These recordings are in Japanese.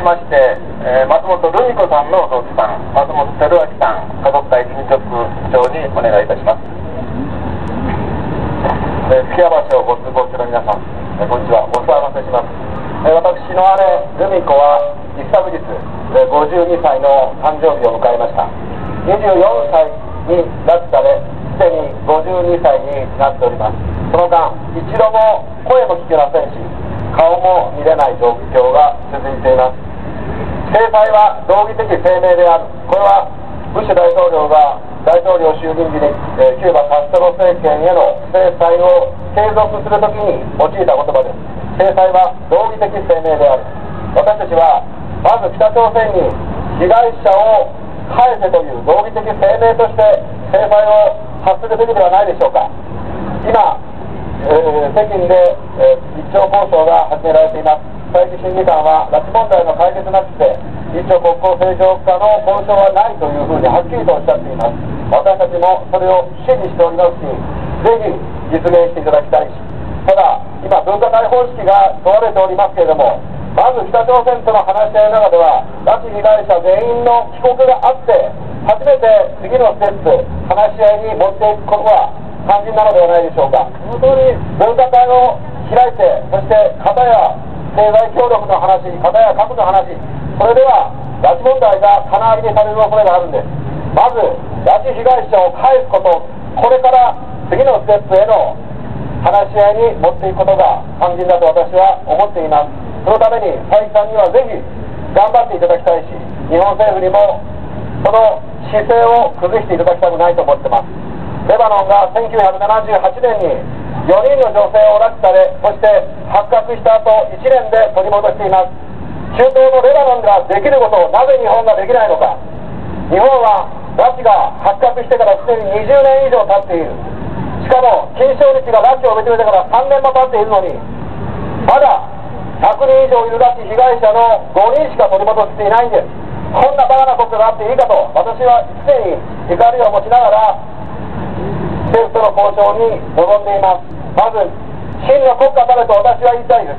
しまして、えー、松本留美子さんのお父さん、松本照明さん、家族会事務局長にお願いいたします。えー、月山町ご通行中の皆さん、えー、こんにちは、お騒がせします。えー、私の姉、留美子は一昨日、えー、52歳の誕生日を迎えました。24歳になったれ、すでに52歳になっております。その間、一度も声も聞けませんし、顔も見れない状況が続いています制裁は道義的声明であるこれはブッシュ大統領が大統領就任時に、えキューバカストロ政権への制裁を継続するときに用いた言葉です制裁は道義的声明である私たちはまず北朝鮮に被害者を返せという道義的声明として制裁を発するべきではないでしょうか今え、北京で、え、日朝交渉が始められています最事審議官は拉致問題の解決なくて日朝国交正常化の交渉はないというふうにはっきりとおっしゃっています私たちもそれを支持しておりますしぜひ実現していただきたいしただ今文化大方式が問われておりますけれどもまず北朝鮮との話し合いの中では拉致被害者全員の帰国があって初めて次のステップ話し合いに持っていくことは肝心なのではないでしょうか。本当に分科会を開いてそして片や経済協力の話片や核の話それでは拉致問題が金上げにされる恐れがあるんです。まず拉致被害者を返すことこれから次のステップへの話し合いに持っていくことが肝心だと私は思っています。そのために佐伯さんにはぜひ頑張っていただきたいし日本政府にもその姿勢を崩していただきたくないと思ってます。レバノンが1978年に4人の女性を拉致されそして発覚した後1年で取り戻しています。中東のレバノンができることをなぜ日本ができないのか。日本は拉致が発覚してからすでに20年以上経っている。しかも金正日が拉致を認めてから3年も経っているのにまだ100人以上いる拉致被害者の5人しか取り戻していないんです。こんなバカなことがあっていいかと私は常に怒りを持ちながら政府との交渉に臨んでいますまず真の国家たれと私は言いたいです。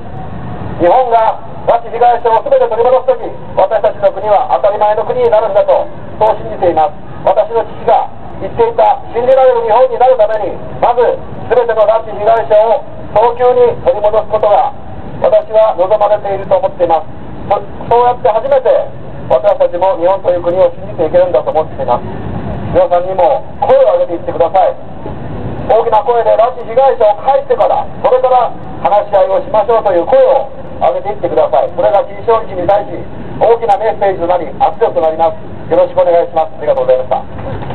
日本が拉致被害者を全て取り戻す時私たちの国は当たり前の国になるんだとそう信じています。私の父が言っていた信じられる日本になるためにまず全ての拉致被害者を早急に取り戻すことが私は望まれていると思っています。そうやって初めて私たちも日本という国を信じていけるんだと思っています。皆さんにも声を上げていってください。大きな声で拉致被害者を帰ってからそれから話し合いをしましょうという声を上げていってください。これが金正日に対し大きなメッセージとなり圧力となります。よろしくお願いします。ありがとうございました。